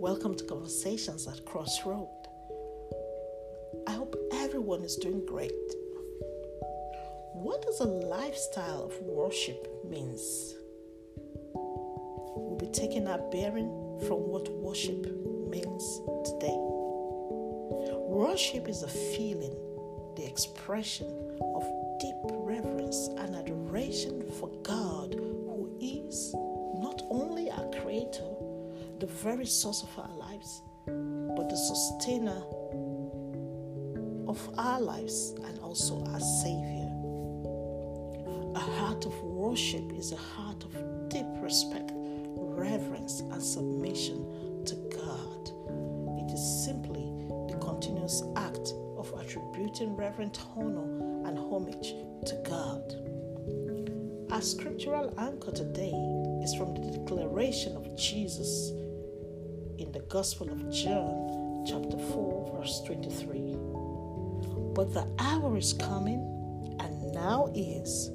Welcome to Conversations at Crossroad. I hope everyone is doing great. What does a lifestyle of worship means? We'll be taking our bearing from what worship means today. Worship is a feeling, the expression of deep reverence and adoration for God who is not only our creator the very source of our lives, but the sustainer of our lives and also our Savior. A heart of worship is a heart of deep respect, reverence, and submission to God. It is simply the continuous act of attributing reverent honor and homage to God. Our scriptural anchor today is from the declaration of Jesus in the Gospel of John, chapter 4, verse 23. But the hour is coming, and now is,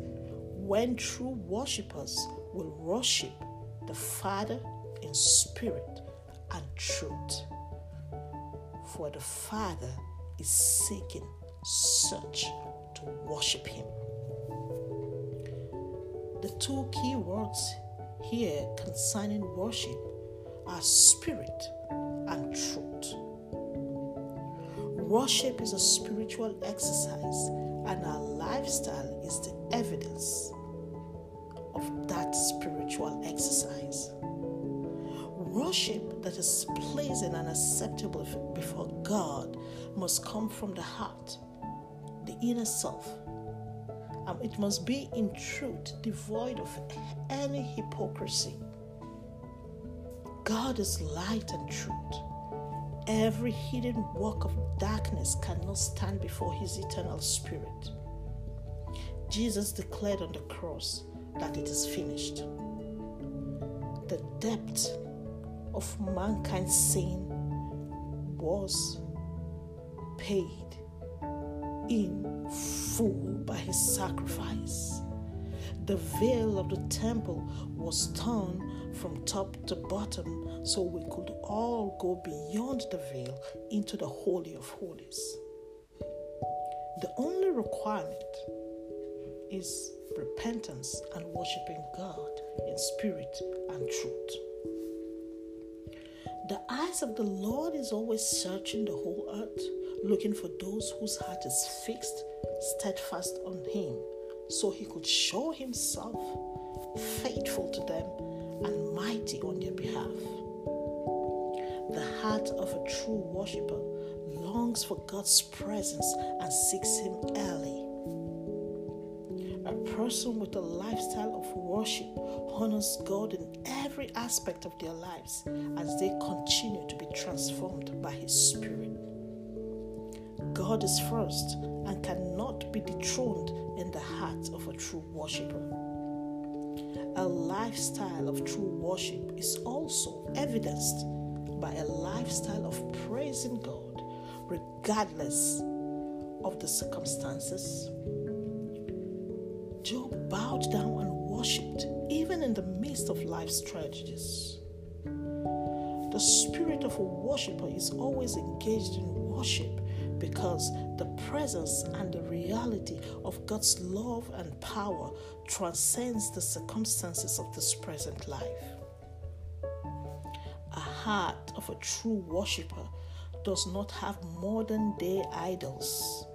when true worshippers will worship the Father in spirit and truth. For the Father is seeking such to worship Him. The two key words here concerning worship are spirit and truth. Worship is a spiritual exercise, and our lifestyle is the evidence of that spiritual exercise. Worship that is pleasing and acceptable before God must come from the heart, the inner self. And it must be in truth, devoid of any hypocrisy God is light and truth. Every hidden work of darkness cannot stand before his eternal spirit. Jesus declared on the cross that it is finished. The depth of mankind's sin was paid in full by his sacrifice. The veil of the temple was torn from top to bottom so we could all go beyond the veil into the Holy of Holies. The only requirement is repentance and worshiping God in spirit and truth. The eyes of the Lord is always searching the whole earth, looking for those whose heart is fixed, steadfast on Him, so He could show Himself faithful to them and mighty on their behalf. The heart of a true worshiper longs for God's presence and seeks Him early. A person with a lifestyle of worship honors God in every aspect of their lives as they continue to be transformed by His Spirit. God is first and cannot be dethroned in the heart of a true worshiper. A lifestyle of true worship is also evidenced by a lifestyle of praising God regardless of the circumstances. Job bowed down and worshipped even in the midst of life's tragedies. The spirit of a worshiper is always engaged in worship because the presence and the reality of God's love and power transcends the circumstances of this present life. A heart of a true worshiper does not have modern day idols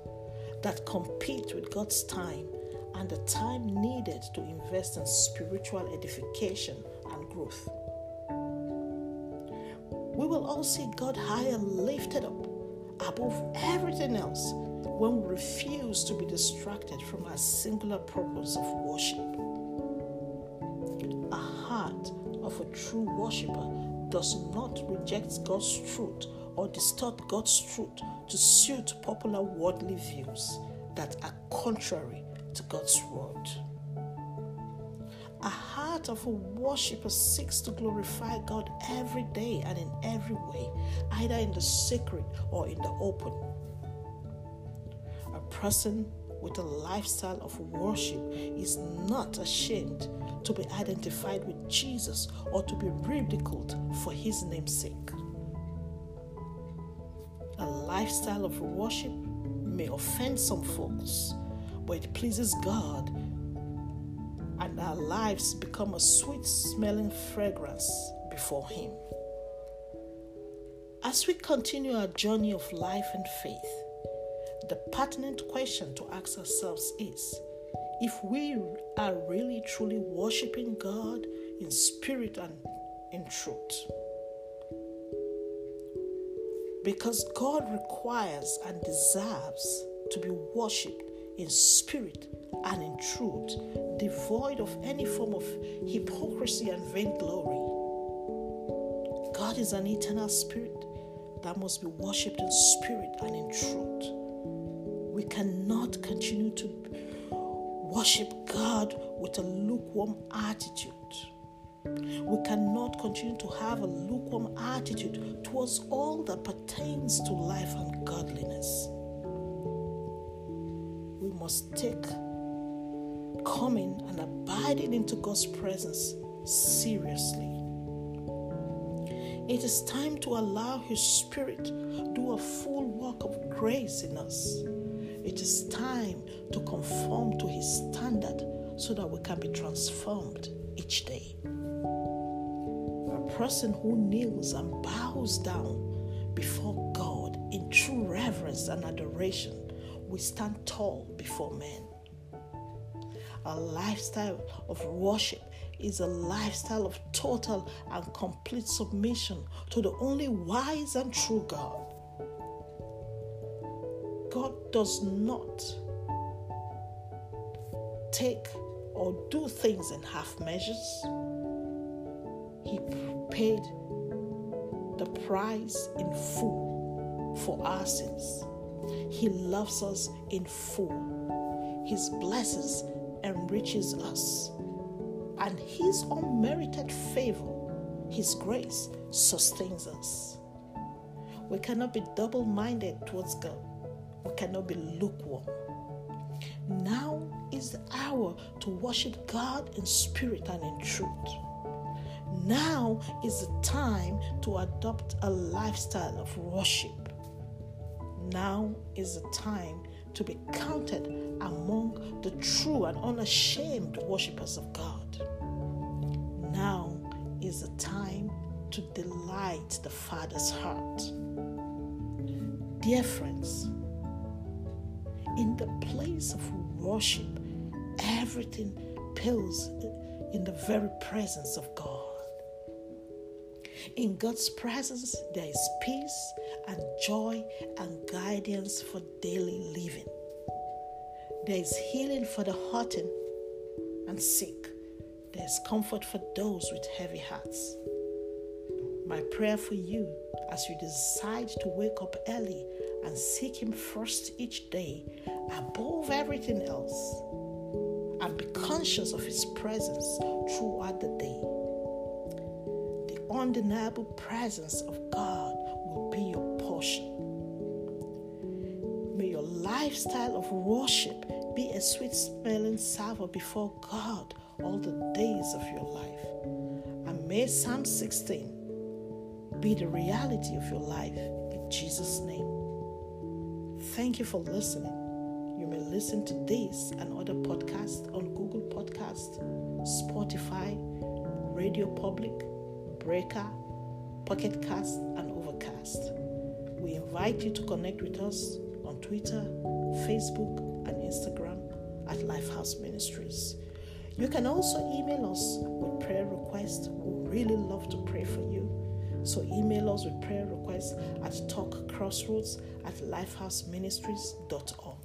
that compete with God's time and the time needed to invest in spiritual edification and growth. We will all see God high and lifted up above everything else when we refuse to be distracted from our singular purpose of worship. A heart of a true worshiper does not reject God's truth or distort God's truth to suit popular worldly views that are contrary to God's word. A heart of a worshiper seeks to glorify God every day and in every way, either in the secret or in the open. A person with a lifestyle of worship is not ashamed to be identified with Jesus or to be ridiculed for his name's sake. A lifestyle of worship may offend some folks, but it pleases God, our lives become a sweet smelling fragrance before Him. As we continue our journey of life and faith, the pertinent question to ask ourselves is if we are really truly worshiping God in spirit and in truth. Because God requires and deserves to be worshipped in spirit and in truth, devoid of any form of hypocrisy and vainglory. God is an eternal spirit that must be worshipped in spirit and in truth. We cannot continue to worship God with a lukewarm attitude. We cannot continue to have a lukewarm attitude towards all that pertains to life and godliness. We must take coming and abiding into God's presence seriously. It is time to allow His Spirit do a full work of grace in us. It is time to conform to His standard so that we can be transformed each day A person who kneels and bows down before God in true reverence and adoration will stand tall before men. A lifestyle of worship is a lifestyle of total and complete submission to the only wise and true God. God does not take or do things in half measures. He paid the price in full for our sins. He loves us in full. His blessings enriches us. And His unmerited favor, His grace, sustains us. We cannot be double minded towards God. We cannot be lukewarm. Now is the hour to worship God in spirit and in truth. Now is the time to adopt a lifestyle of worship. Now is the time to be counted among the true and unashamed worshippers of God. Now is the time to delight the Father's heart. Dear friends, in the place of worship, everything pales in the very presence of God. In God's presence, there is peace and joy and guidance for daily living. There is healing for the hurting and sick. There is comfort for those with heavy hearts. My prayer for you as you decide to wake up early and seek Him first each day above everything else and be conscious of His presence throughout the day undeniable presence of God will be your portion. May your lifestyle of worship be a sweet smelling savor before God all the days of your life. And may Psalm 16 be the reality of your life in Jesus' name. Thank you for listening. You may listen to this and other podcasts on Google Podcasts, Spotify, Radio Public, Breaker, Pocket Cast, and Overcast. We invite you to connect with us on Twitter, Facebook, and Instagram at Lifehouse Ministries. You can also email us with prayer requests. We really love to pray for you. So email us with prayer requests at talkcrossroads at lifehouseministries.org.